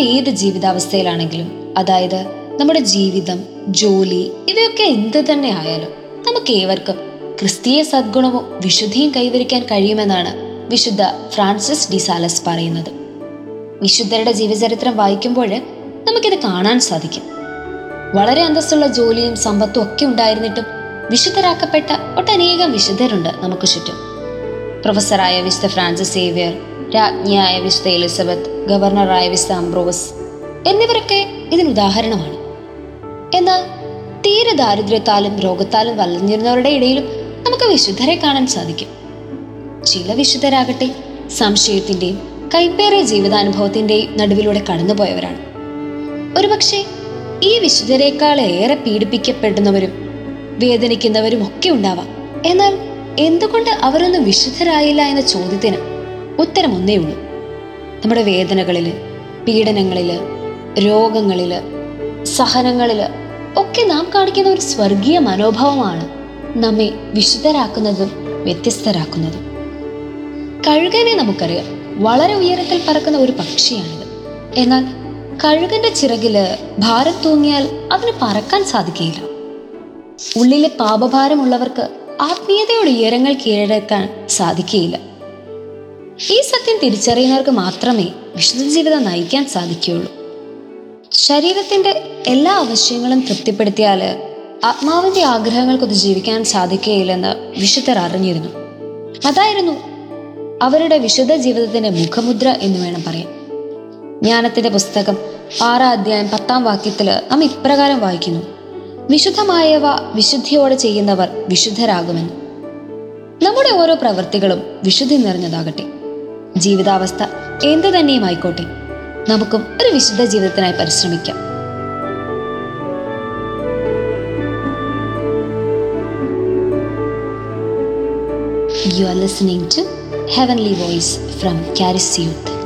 ഏത് ജീവിതാവസ്ഥയിലാണെങ്കിലും അതായത് നമ്മുടെ ജീവിതം ജോലി ഇവയൊക്കെ എന്ത് തന്നെ ആയാലും നമുക്ക് ഏവർക്കും ക്രിസ്തീയ സദ്ഗുണവും വിശുദ്ധിയും കൈവരിക്കാൻ കഴിയുമെന്നാണ് വിശുദ്ധ ഫ്രാൻസിസ് ഡിസാലസ് പറയുന്നത്. വിശുദ്ധരുടെ ജീവചരിത്രം വായിക്കുമ്പോൾ നമുക്കിത് കാണാൻ സാധിക്കും. വളരെ അന്തസ്സുള്ള ജോലിയും സമ്പത്തും ഒക്കെ ഉണ്ടായിരുന്നിട്ടും വിശുദ്ധരാക്കപ്പെട്ട ഒട്ടനേകം വിശുദ്ധരുണ്ട് നമുക്ക് ചുറ്റും. പ്രൊഫസറായ വിശുദ്ധ ഫ്രാൻസിസ് സേവിയർ രാജ്ഞിയായ വിശുദ്ധ എലിസബത്ത് ഗവർണറായ വിശുദ്ധ അംബ്രോസ് എന്നിവരൊക്കെ ഇതിന് ഉദാഹരണമാണ്. എന്നാൽ തീരെ ദാരിദ്ര്യത്താലും രോഗത്താലും വലഞ്ഞിരുന്നവരുടെ ഇടയിലും നമുക്ക് വിശുദ്ധരെ കാണാൻ സാധിക്കും. ചില വിശുദ്ധരാകട്ടെ സംശയത്തിന്റെയും കൈപ്പേറിയ ജീവിതാനുഭവത്തിന്റെയും നടുവിലൂടെ കടന്നുപോയവരാണ്. ഒരുപക്ഷെ ഈ വിശുദ്ധരെക്കാൾ ഏറെ പീഡിപ്പിക്കപ്പെടുന്നവരും വേദനിക്കുന്നവരും ഒക്കെ ഉണ്ടാവാം. എന്നാൽ എന്തുകൊണ്ട് അവരൊന്നും വിശുദ്ധരായില്ല എന്ന ചോദ്യത്തിന് ഉത്തരം ഒന്നേ ഉള്ളൂ നമ്മുടെ വേദനകളിൽ പീഡനങ്ങളിൽ രോഗങ്ങളിൽ സഹനങ്ങളിൽ ഒക്കെ നാം കാണിക്കുന്ന ഒരു സ്വർഗീയ മനോഭാവമാണ് നമ്മെ വിശുദ്ധരാക്കുന്നതും വ്യത്യസ്തരാക്കുന്നതും. കഴുകനെ നമുക്കറിയാം വളരെ ഉയരത്തിൽ പറക്കുന്ന ഒരു പക്ഷിയാണിത്. എന്നാൽ കഴുകന്റെ ചിറകിൽ ഭാരം തൂങ്ങിയാൽ അതിന് പറക്കാൻ സാധിക്കുകയില്ല. ഉള്ളിലെ പാപഭാരമുള്ളവർക്ക് ആത്മീയതയുടെ ഉയരങ്ങൾ കീഴടക്കാൻ സാധിക്കുകയില്ല. ഈ സത്യം തിരിച്ചറിയുന്നവർക്ക് മാത്രമേ വിശുദ്ധ ജീവിതം നയിക്കാൻ സാധിക്കുകയുള്ളൂ. ശരീരത്തിന്റെ എല്ലാ ആവശ്യങ്ങളും തൃപ്തിപ്പെടുത്തിയാൽ ആത്മാവിന്റെ ആഗ്രഹങ്ങൾക്കൊത്ത് ജീവിക്കാൻ സാധിക്കുകയില്ലെന്ന് വിശുദ്ധർ അറിഞ്ഞിരുന്നു. അതായിരുന്നു അവരുടെ വിശുദ്ധ ജീവിതത്തിന്റെ മുഖമുദ്ര എന്ന് വേണം പറയാൻ. ജ്ഞാനത്തിന്റെ പുസ്തകം ആറാം അധ്യായം പത്താം വാക്യത്തിൽ നാം ഇപ്രകാരം വായിക്കുന്നു. വിശുദ്ധമായവ വിശുദ്ധിയോടെ ചെയ്യുന്നവർ വിശുദ്ധരാകുമെന്ന്. നമ്മുടെ ഓരോ പ്രവൃത്തികളും വിശുദ്ധി നിറഞ്ഞതാകട്ടെ. ജീവിതാവസ്ഥ എന്തു തന്നെയും ആയിക്കോട്ടെ നമുക്കും ഒരു വിശുദ്ധ ജീവിതത്തിനായി പരിശ്രമിക്കാം. You are listening to heavenly voice from Charis youth